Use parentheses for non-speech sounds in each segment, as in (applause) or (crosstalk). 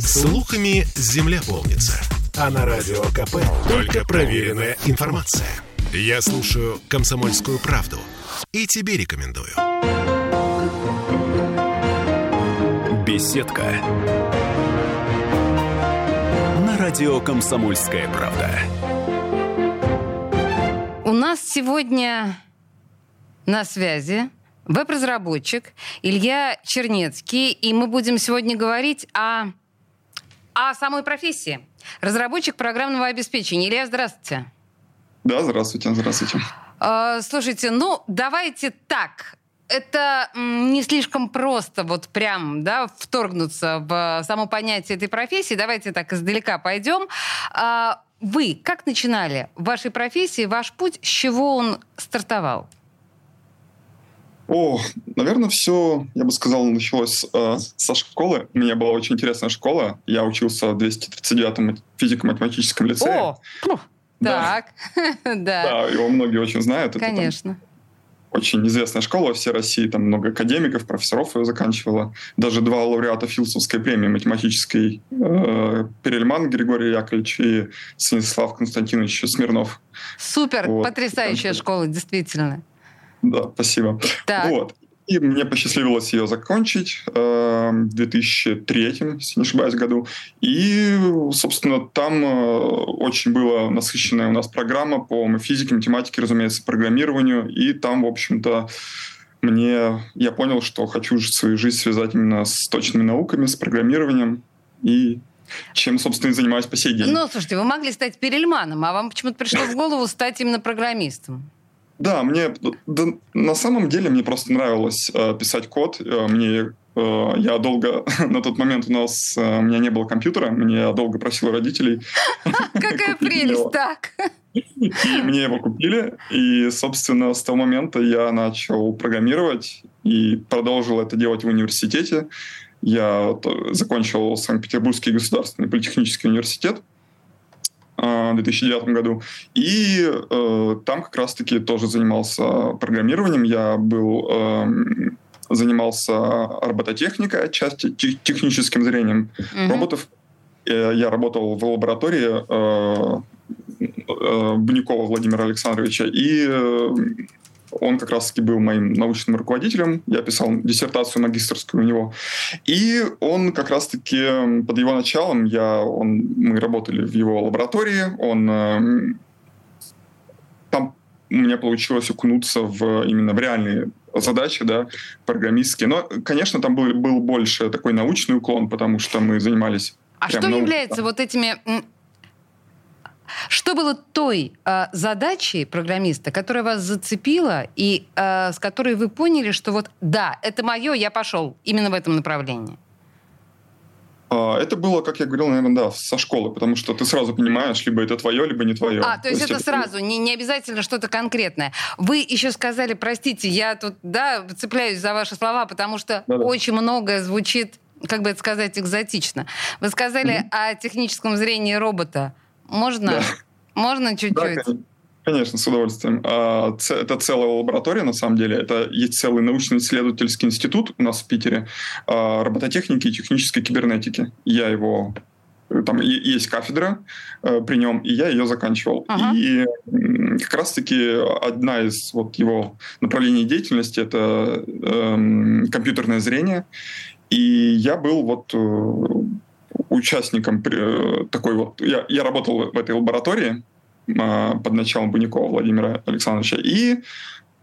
Слухами земля полнится. А на радио КП только проверенная информация. Я слушаю «Комсомольскую правду» и тебе рекомендую. Беседка. На радио «Комсомольская правда». У нас сегодня на связи веб-разработчик Илья Чернецкий, и мы будем сегодня говорить о, о самой профессии. Разработчик программного обеспечения. Илья, здравствуйте. Да, здравствуйте, здравствуйте. Э, слушайте, ну давайте так. Это не слишком просто вот прям, да, вторгнуться в само понятие этой профессии. Давайте так издалека пойдем. А, вы как начинали в вашей профессии, ваш путь, с чего он стартовал? О, наверное, все, я бы сказал, началось э, со школы. У меня была очень интересная школа. Я учился в 239-м физико-математическом лицее. О, так, (laughs) да. Да, его многие очень знают. Конечно. очень известная школа во всей России, там много академиков, профессоров ее заканчивала. Даже два лауреата Филдсовской премии математической э, Перельман Григорий Яковлевич и Станислав Константинович Смирнов. Супер, вот. потрясающая школа, действительно. Да, спасибо. Так. Вот. И мне посчастливилось ее закончить э, в 2003, если не ошибаюсь, году. И, собственно, там э, очень была насыщенная у нас программа по физике, математике, разумеется, программированию. И там, в общем-то, мне я понял, что хочу свою жизнь связать именно с точными науками, с программированием. И чем, собственно, и занимаюсь по сей день. Ну, слушайте, вы могли стать Перельманом, а вам почему-то пришло в голову стать именно программистом. Да, мне да, на самом деле мне просто нравилось э, писать код. Э, мне э, я долго (laughs) на тот момент у нас э, у меня не было компьютера, мне долго просил родителей. (laughs) Какая прелесть, так. Мне его купили, и, собственно, с того момента я начал программировать и продолжил это делать в университете. Я закончил Санкт-Петербургский государственный политехнический университет. В 2009 году. И э, там как раз-таки тоже занимался программированием. Я был э, занимался робототехникой, отчасти техническим зрением mm-hmm. роботов. Э, я работал в лаборатории э, э, Бунякова Владимира Александровича. И э, он как раз-таки был моим научным руководителем. Я писал диссертацию магистрскую у него. И он как раз-таки под его началом, я, он, мы работали в его лаборатории, он э, там у меня получилось окунуться в именно в реальные задачи, да, программистские. Но, конечно, там был, был больше такой научный уклон, потому что мы занимались... А что наукой. является вот этими что было той э, задачей программиста, которая вас зацепила и э, с которой вы поняли, что вот да, это мое, я пошел именно в этом направлении? А, это было, как я говорил, наверное, да, со школы, потому что ты сразу понимаешь, либо это твое, либо не твое. А, то, то есть, есть это, сразу, не, не обязательно что-то конкретное. Вы еще сказали, простите, я тут, да, цепляюсь за ваши слова, потому что Да-да. очень многое звучит, как бы это сказать, экзотично. Вы сказали mm-hmm. о техническом зрении робота. Можно? Да. Можно чуть-чуть? Да, Конечно, с удовольствием. А, это целая лаборатория, на самом деле. Это есть целый научно-исследовательский институт у нас в Питере а, робототехники и технической кибернетики. Я его там есть кафедра э, при нем, и я ее заканчивал. Ага. И как раз-таки одна из вот его направлений деятельности это э, компьютерное зрение. И я был вот э, участником э, такой вот... Я, я работал в этой лаборатории а, под началом Бунякова Владимира Александровича, и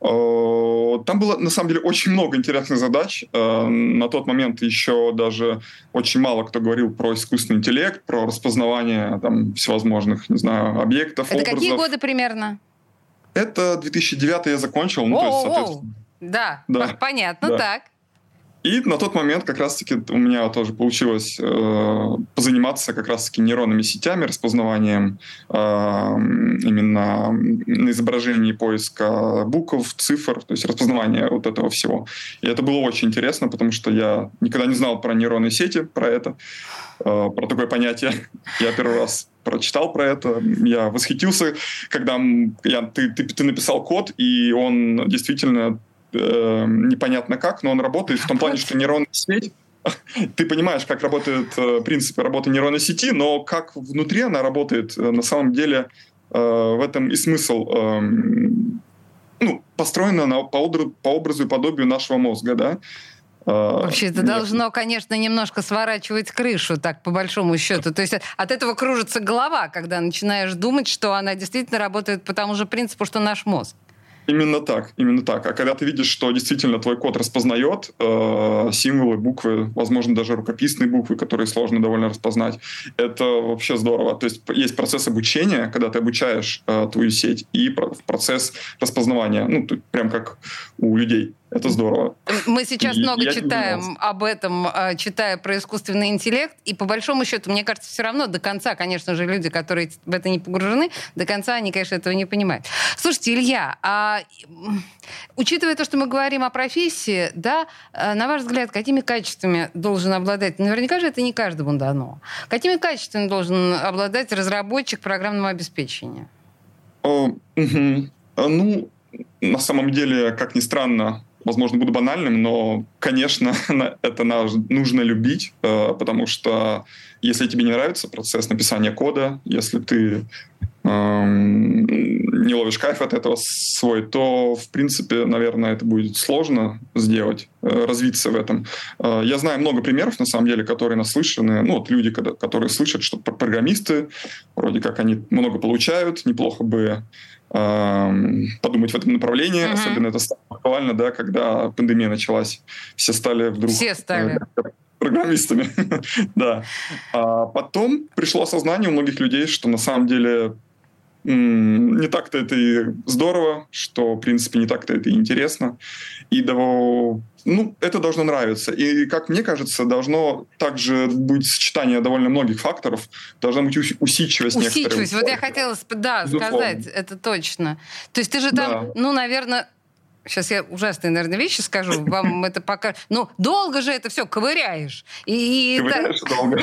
э, там было, на самом деле, очень много интересных задач. Э, на тот момент еще даже очень мало кто говорил про искусственный интеллект, про распознавание там, всевозможных, не знаю, объектов, Это образов. какие годы примерно? Это 2009 я закончил. Ну, о, то есть, соответственно... Да, да, (laughs) понятно, да. так. И на тот момент как раз-таки у меня тоже получилось э, позаниматься как раз-таки нейронными сетями, распознаванием э, именно на изображении поиска букв, цифр, то есть распознавание вот этого всего. И это было очень интересно, потому что я никогда не знал про нейронные сети, про это, э, про такое понятие. (laughs) Я первый раз прочитал про это, я восхитился, когда я, ты, ты, ты написал код, и он действительно э, непонятно как, но он работает в том плане, что нейронная сеть (laughs) ты понимаешь, как работают э, принципы работы нейронной сети, но как внутри она работает, э, на самом деле э, в этом и смысл. Э, ну, построена на, по, образу, и подобию нашего мозга, да. Вообще, это должно, конечно, немножко сворачивать крышу, так, по большому счету. То есть от этого кружится голова, когда начинаешь думать, что она действительно работает по тому же принципу, что наш мозг. Именно так, именно так. А когда ты видишь, что действительно твой код распознает э, символы, буквы, возможно, даже рукописные буквы, которые сложно довольно распознать, это вообще здорово. То есть есть процесс обучения, когда ты обучаешь э, твою сеть, и процесс распознавания, ну, прям как у людей. Это здорово. Мы сейчас и много читаем об этом, а, читая про искусственный интеллект, и по большому счету, мне кажется, все равно до конца, конечно же, люди, которые в это не погружены, до конца они, конечно, этого не понимают. Слушайте, Илья, а учитывая то, что мы говорим о профессии, да, а, на ваш взгляд, какими качествами должен обладать, наверняка же это не каждому дано, какими качествами должен обладать разработчик программного обеспечения? О, угу. Ну, на самом деле, как ни странно, возможно, буду банальным, но, конечно, (laughs) это нужно любить, э, потому что если тебе не нравится процесс написания кода, если ты не ловишь кайф от этого свой, то, в принципе, наверное, это будет сложно сделать, э, развиться в этом. Э, я знаю много примеров, на самом деле, которые наслышаны, ну, вот люди, которые слышат, что программисты, вроде как они много получают, неплохо бы подумать в этом направлении. Uh-huh. Особенно это стало актуально, да, когда пандемия началась. Все стали вдруг... Все стали. Э, программистами. (laughs) да. А потом пришло осознание у многих людей, что на самом деле не так-то это и здорово, что, в принципе, не так-то это и интересно. И до ну, это должно нравиться. И, как мне кажется, должно также быть сочетание довольно многих факторов. Должна быть усидчивость. Усидчивость. Вот я хотела да, сказать, это точно. То есть ты же там, да. ну, наверное, Сейчас я ужасные, наверное, вещи скажу, вам (laughs) это пока... Ну, долго же это все ковыряешь. И Ковыряешь это... (laughs) долго.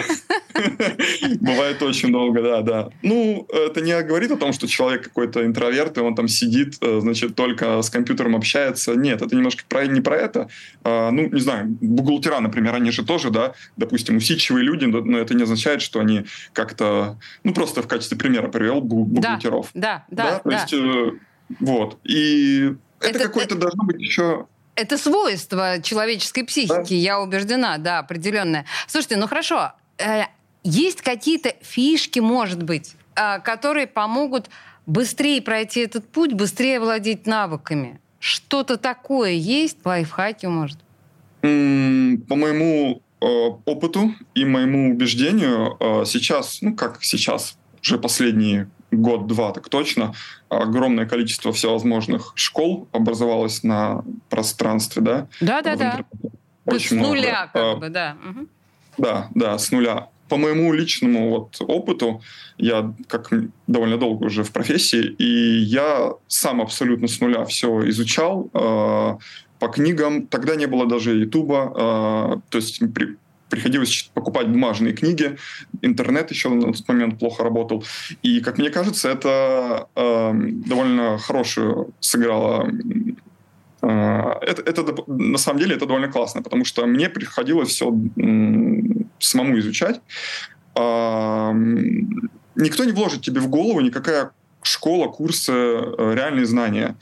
(laughs) Бывает очень долго, да, да. Ну, это не говорит о том, что человек какой-то интроверт, и он там сидит, э, значит, только с компьютером общается. Нет, это немножко про, не про это. А, ну, не знаю, бухгалтера, например, они же тоже, да, допустим, усидчивые люди, но это не означает, что они как-то... Ну, просто в качестве примера привел бухгалтеров. Да, да, да. То да. есть, э, вот. И это, это какое-то должно быть еще это свойство человеческой психики, да? я убеждена, да, определенное. Слушайте, ну хорошо, э, есть какие-то фишки, может быть, э, которые помогут быстрее пройти этот путь, быстрее владеть навыками. Что-то такое есть, лайфхаки, может? По моему э, опыту и моему убеждению, э, сейчас, ну как сейчас, уже последние год-два так точно, огромное количество всевозможных школ образовалось на пространстве, да? Да-да-да. С много. нуля, как а, бы, да. Угу. Да, да, с нуля. По моему личному вот опыту, я как довольно долго уже в профессии, и я сам абсолютно с нуля все изучал, э, по книгам. Тогда не было даже Ютуба, э, то есть при, приходилось покупать бумажные книги, интернет еще на тот момент плохо работал. И, как мне кажется, это э, довольно хорошую сыграло э, это, это на самом деле это довольно классно, потому что мне приходилось все самому изучать. Э, никто не вложит тебе в голову никакая школа, курсы, э, реальные знания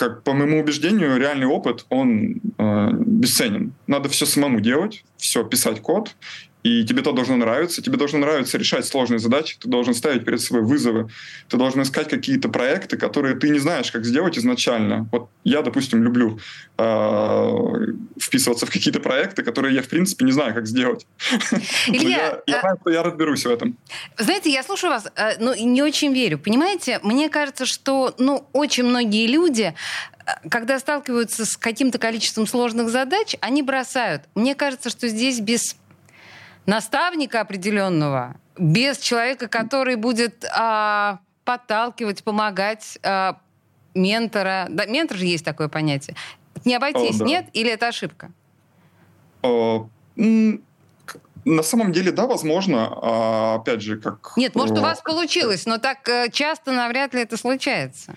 как по моему убеждению, реальный опыт, он э, бесценен. Надо все самому делать, все писать код, и тебе это должно нравиться, тебе должно нравиться решать сложные задачи, ты должен ставить перед собой вызовы, ты должен искать какие-то проекты, которые ты не знаешь, как сделать изначально. Вот я, допустим, люблю э, вписываться в какие-то проекты, которые я, в принципе, не знаю, как сделать. (laughs) Илья, я, я, что я разберусь в этом. Знаете, я слушаю вас, э, но не очень верю. Понимаете, мне кажется, что ну, очень многие люди э, когда сталкиваются с каким-то количеством сложных задач, они бросают. Мне кажется, что здесь без наставника определенного, без человека, который будет а, подталкивать, помогать, а, ментора. Да, ментор же есть такое понятие. Не обойтись, О, да. нет? Или это ошибка? О, на самом деле, да, возможно. А, опять же, как... Нет, может, у вас получилось, но так э, часто навряд ли это случается.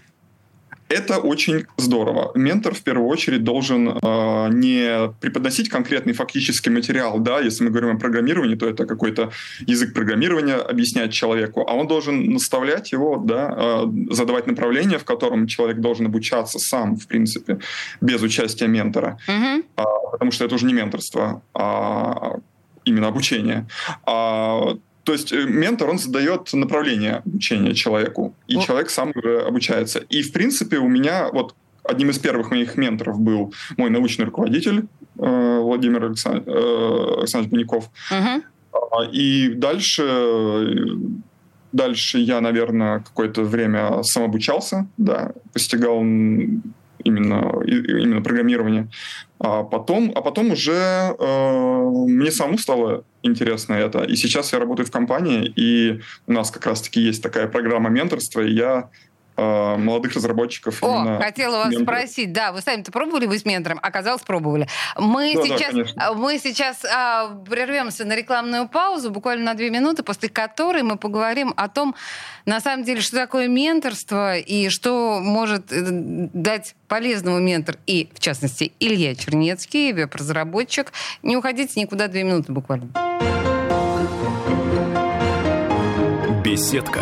Это очень здорово. Ментор в первую очередь должен э, не преподносить конкретный фактический материал, да, если мы говорим о программировании, то это какой-то язык программирования объяснять человеку, а он должен наставлять его, да, э, задавать направление, в котором человек должен обучаться сам, в принципе, без участия ментора, mm-hmm. э, потому что это уже не менторство, а именно обучение. А то есть э, ментор, он задает направление обучения человеку, и ну. человек сам обучается. И, в принципе, у меня вот одним из первых моих менторов был мой научный руководитель э, Владимир Александр, э, Александр Беняков. Угу. И дальше, дальше я, наверное, какое-то время самообучался, да, постигал именно, именно программирование. А потом, а потом уже э, мне самому стало интересно это. И сейчас я работаю в компании, и у нас как раз-таки есть такая программа менторства, и я молодых разработчиков. О, хотела вас менторов. спросить, да, вы сами-то пробовали быть ментором? Оказалось, пробовали. Мы да, сейчас, да, мы сейчас а, прервемся на рекламную паузу, буквально на две минуты, после которой мы поговорим о том, на самом деле, что такое менторство и что может э, дать полезного ментор и, в частности, Илья Чернецкий, веб-разработчик. Не уходите никуда, две минуты буквально. Беседка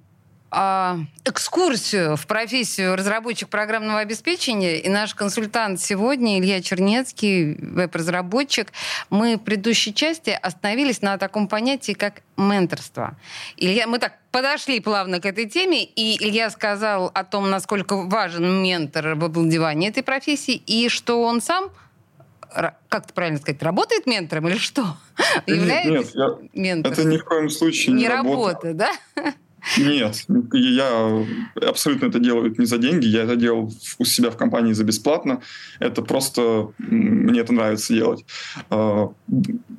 а, экскурсию в профессию разработчик программного обеспечения. И наш консультант сегодня, Илья Чернецкий, веб-разработчик. Мы в предыдущей части остановились на таком понятии, как менторство. Илья, мы так подошли плавно к этой теме, и Илья сказал о том, насколько важен ментор в обладевании этой профессии, и что он сам как это правильно сказать, работает ментором или что? Нет, нет я, ментором? это ни в коем случае не, не работа. работа, да? Нет, я абсолютно это делаю не за деньги, я это делал у себя в компании за бесплатно. Это просто мне это нравится делать. А,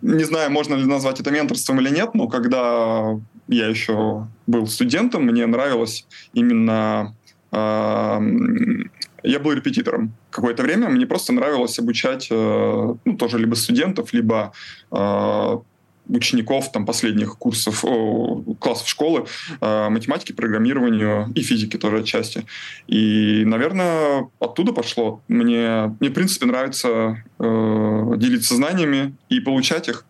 не знаю, можно ли назвать это менторством или нет, но когда я еще был студентом, мне нравилось именно а, я был репетитором какое-то время. Мне просто нравилось обучать э, ну, тоже либо студентов, либо а, учеников там, последних курсов, классов школы э, математики, программированию и физики тоже отчасти. И, наверное, оттуда пошло. Мне, мне в принципе, нравится э, делиться знаниями и получать их.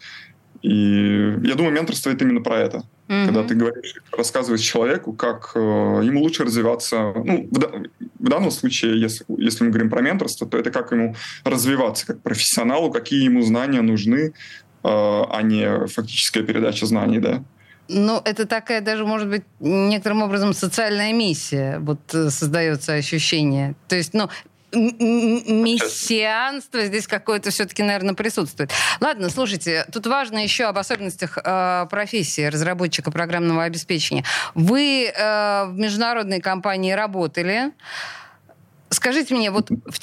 И я думаю, менторство это именно про это. Mm-hmm. Когда ты говоришь, рассказываешь человеку, как э, ему лучше развиваться. Ну, в, в данном случае, если, если мы говорим про менторство, то это как ему развиваться как профессионалу, какие ему знания нужны, а не фактическая передача знаний, да. Ну, это такая даже, может быть, некоторым образом социальная миссия, вот э, создается ощущение. То есть, ну, мессианство здесь какое-то все-таки, наверное, присутствует. Ладно, слушайте, тут важно еще об особенностях э, профессии разработчика программного обеспечения. Вы э, в международной компании работали. Скажите мне, вот в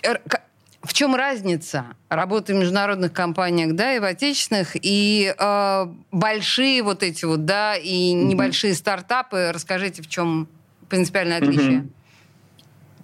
чем разница работы в международных компаниях, да, и в отечественных, и э, большие вот эти вот, да, и небольшие mm-hmm. стартапы? Расскажите, в чем принципиальное отличие? Mm-hmm.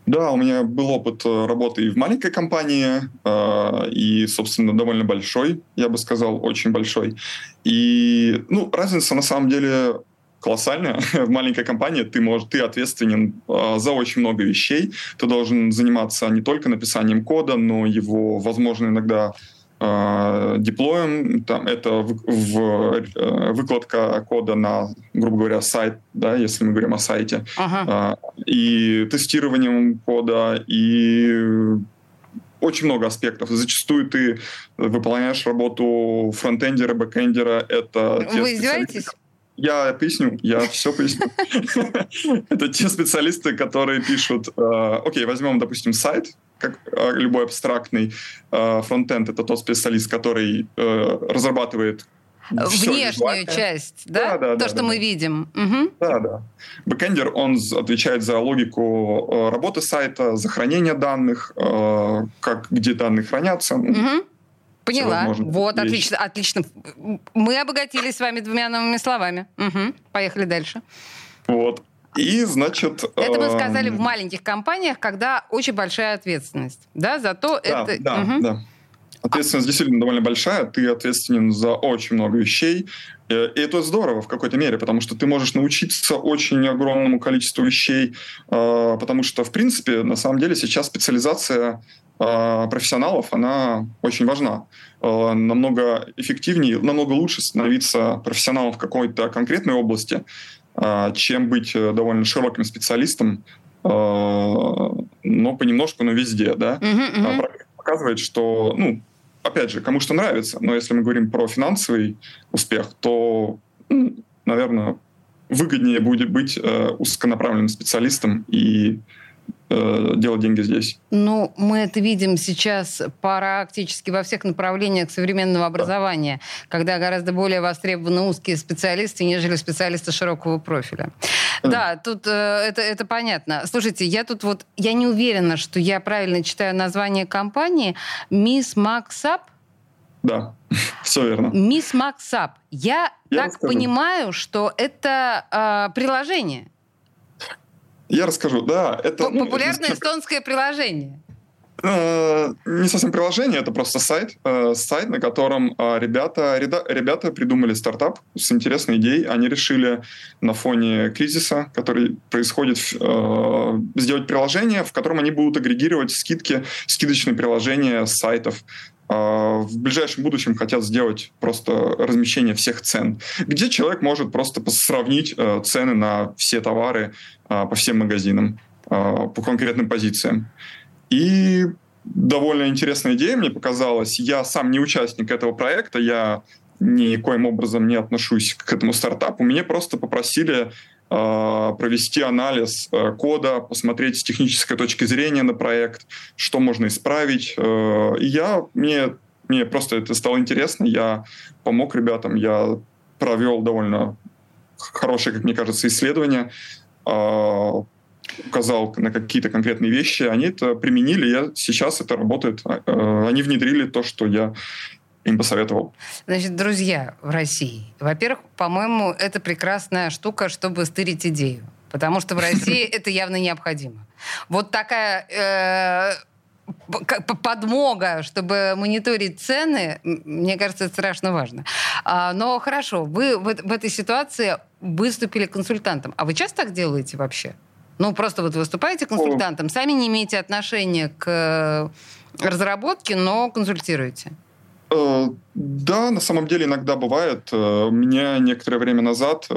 Да, у меня был опыт э, работы и в маленькой компании, э, и, собственно, довольно большой, я бы сказал, очень большой. И, ну, разница на самом деле колоссальная. (laughs) В маленькой компании ты, можешь, ты ответственен э, за очень много вещей. Ты должен заниматься не только написанием кода, но его, возможно, иногда э, диплоем, там, это в, в, э, выкладка кода на, грубо говоря, сайт, да, если мы говорим о сайте, ага. э, и тестированием кода, и очень много аспектов. Зачастую ты выполняешь работу фронтендера, бэкендера. Это Вы издеваетесь? Я поясню, я (laughs) все поясню. (laughs) Это те специалисты, которые пишут, э, окей, возьмем, допустим, сайт, как э, любой абстрактный э, фронтенд, это тот специалист, который разрабатывает Внешнюю часть, да? да, да То, да, что да, мы видим. Угу. Да, да. Бэкэндер, он отвечает за логику работы сайта, за хранение данных, как, где данные хранятся. Угу. Поняла. Вот, отлично, отлично. Мы обогатились с вами двумя новыми словами. Угу. Поехали дальше. Вот. И, значит... Это мы сказали в маленьких компаниях, когда очень большая ответственность. Да, зато да, это... Да, угу. да. Ответственность действительно довольно большая, ты ответственен за очень много вещей, э, и это здорово в какой-то мере, потому что ты можешь научиться очень огромному количеству вещей, э, потому что, в принципе, на самом деле сейчас специализация э, профессионалов, она очень важна. Намного эффективнее, намного лучше становиться профессионалом в какой-то конкретной области, чем быть довольно широким специалистом, но понемножку, но везде, да. Uh-huh, uh-huh. Показывает, что, ну, опять же, кому что нравится, но если мы говорим про финансовый успех, то, ну, наверное, выгоднее будет быть э, узконаправленным специалистом и э, делать деньги здесь. Ну, мы это видим сейчас практически во всех направлениях современного образования, да. когда гораздо более востребованы узкие специалисты, нежели специалисты широкого профиля. Да, да тут э, это, это понятно. Слушайте, я тут вот, я не уверена, что я правильно читаю название компании. Мисс Максап? Да, (laughs) все верно. Мисс Максап. Я, я так расскажу. понимаю, что это э, приложение. Я расскажу, да. Это, Популярное ну, эстонское приложение. Э, не совсем приложение, это просто сайт, э, сайт, на котором э, ребята, ребята придумали стартап с интересной идеей. Они решили на фоне кризиса, который происходит, сделать приложение, в котором они будут агрегировать скидки, скидочные приложения сайтов в ближайшем будущем хотят сделать просто размещение всех цен, где человек может просто сравнить цены на все товары по всем магазинам по конкретным позициям. И довольно интересная идея мне показалась. Я сам не участник этого проекта, я никоим образом не отношусь к этому стартапу. Меня просто попросили э, провести анализ э, кода, посмотреть с технической точки зрения на проект, что можно исправить. Э, и я, мне, мне просто это стало интересно, я помог ребятам, я провел довольно хорошее, как мне кажется, исследование, э, указал на какие-то конкретные вещи, они это применили, я, сейчас это работает. А, э, они внедрили то, что я им посоветовал. Значит, друзья в России, во-первых, по-моему, это прекрасная штука, чтобы стырить идею. Потому что в России (laughs) это явно необходимо. Вот такая э, подмога, чтобы мониторить цены, мне кажется, это страшно важно. А, но хорошо, вы в, в этой ситуации выступили консультантом. А вы часто так делаете вообще? Ну, просто вот выступаете консультантом, сами не имеете отношения к э, разработке, но консультируете. Э, да, на самом деле иногда бывает. Э, меня некоторое время назад,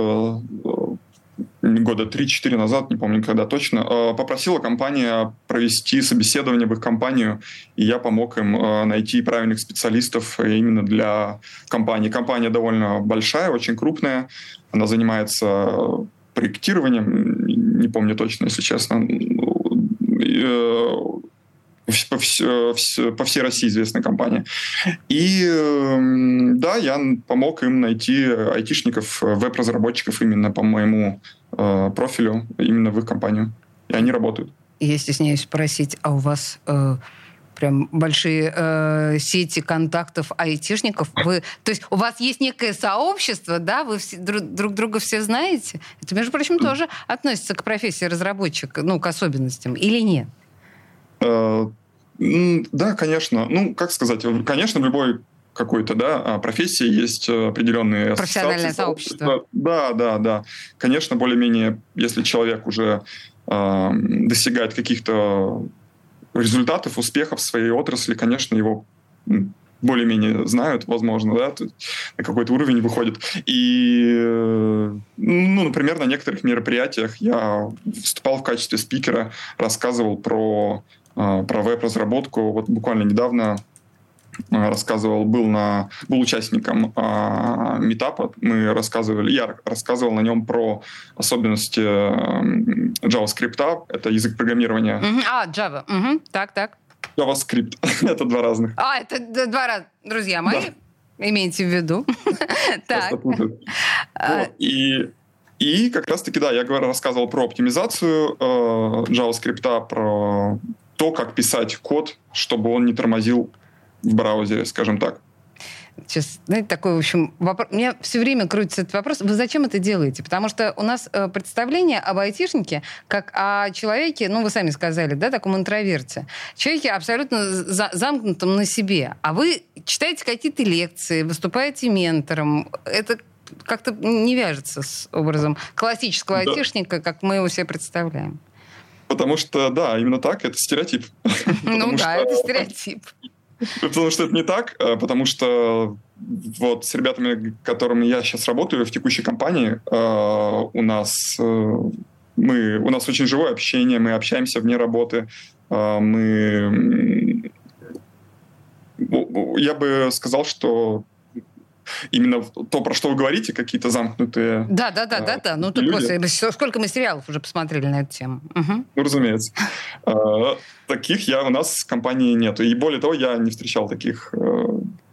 года 3-4 назад, не помню когда точно, попросила компания провести собеседование в их компанию, и я помог им найти правильных специалистов именно для компании. Компания довольно большая, очень крупная, она занимается проектированием, не помню точно, если честно. Э, по, все, по всей России известная компания. И эм, да, я помог им найти айтишников, веб-разработчиков именно по моему э, профилю, именно в их компанию. И они работают. Я стесняюсь спросить, а у вас э, прям большие э, сети контактов айтишников. Вы, то есть у вас есть некое сообщество, да, вы все, друг, друг друга все знаете. Это, между прочим, тоже относится к профессии разработчика, ну, к особенностям, или нет? Э, да, конечно. Ну, как сказать, конечно, в любой какой-то, да, а, профессии есть определенные профессиональное сообщество. Да, да, да. Конечно, более-менее, если человек уже э, достигает каких-то результатов, успехов своей отрасли, конечно, его более-менее знают, возможно, да, на какой-то уровень выходит. И, э, ну, например, на некоторых мероприятиях я выступал в качестве спикера, рассказывал про, э, про веб-разработку. Вот буквально недавно рассказывал, был, на, был участником а, метапа, мы рассказывали, я рассказывал на нем про особенности JavaScript, это язык программирования. Uh-huh. А, Java, uh-huh. так, так. JavaScript, (laughs) это два разных. А, это два разных, друзья мои. Да. имейте в виду. (laughs) Так. А, и и как раз-таки, да, я рассказывал про оптимизацию э, JavaScript, про то, как писать код, чтобы он не тормозил в браузере, скажем так. Сейчас, знаете, такой, в общем, вопрос. У меня все время крутится этот вопрос. Вы зачем это делаете? Потому что у нас э, представление об айтишнике как о человеке, ну, вы сами сказали, да, таком интроверте. Человеке абсолютно за, замкнутом на себе. А вы читаете какие-то лекции, выступаете ментором. Это как-то не вяжется с образом классического да. айтишника, как мы его себе представляем. Потому что, да, именно так, это стереотип. Ну да, это стереотип. Потому что это не так, а потому что вот с ребятами, которыми я сейчас работаю в текущей компании, а, у нас э, мы, у нас очень живое общение, мы общаемся вне работы, мы я бы сказал, что именно то, про что вы говорите, какие-то замкнутые Да, да, да, да, да. Ну, так просто, сколько мы сериалов уже посмотрели на эту тему. Угу. Ну, разумеется. А, таких я у нас в компании нету. И более того, я не встречал таких э,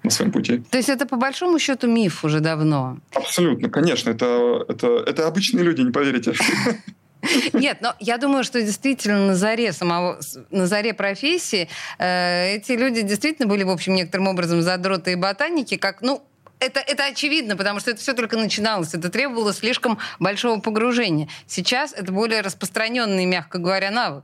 на своем пути. То есть это по большому счету миф уже давно? Абсолютно, конечно. Это, это, это обычные люди, не поверите. (laughs) Нет, но я думаю, что действительно на заре самого, на заре профессии э, эти люди действительно были, в общем, некоторым образом задроты и ботаники, как, ну, это, это очевидно, потому что это все только начиналось. Это требовало слишком большого погружения. Сейчас это более распространенный, мягко говоря, навык.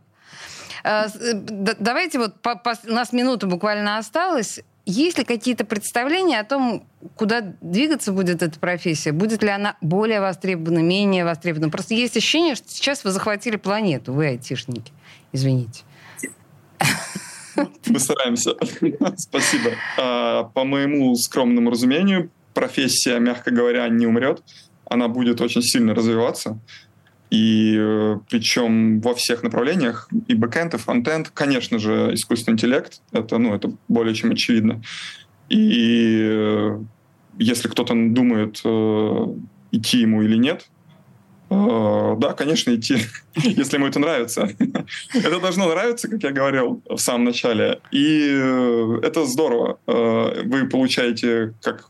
Э, э, давайте вот, по, по, у нас минута буквально осталась. Есть ли какие-то представления о том, куда двигаться будет эта профессия? Будет ли она более востребована, менее востребована? Просто есть ощущение, что сейчас вы захватили планету, вы айтишники. Извините. Мы стараемся. Спасибо. А, по моему скромному разумению, профессия, мягко говоря, не умрет. Она будет очень сильно развиваться. И э, причем во всех направлениях, и бэкэнд, и фронтенд, конечно же, искусственный интеллект, это, ну, это более чем очевидно. И э, если кто-то думает, э, идти ему или нет, да, конечно, идти, (laughs) если ему это нравится. (laughs) это должно нравиться, как я говорил в самом начале. И э, это здорово. Э, вы получаете, как,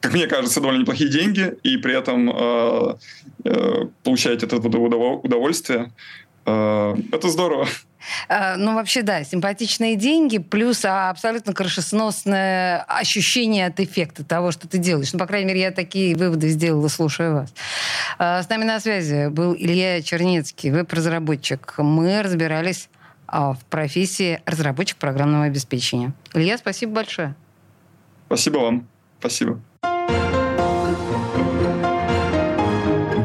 как мне кажется, довольно неплохие деньги, и при этом получаете этого удовольствие. Это здорово. Э, ну, вообще, да, симпатичные деньги, плюс абсолютно крышесносное ощущение от эффекта того, что ты делаешь. Ну, по крайней мере, я такие выводы сделала, слушая вас. Э, с нами на связи был Илья Чернецкий, веб-разработчик. Мы разбирались а, в профессии разработчик программного обеспечения. Илья, спасибо большое. Спасибо вам. Спасибо.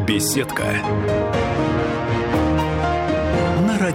Беседка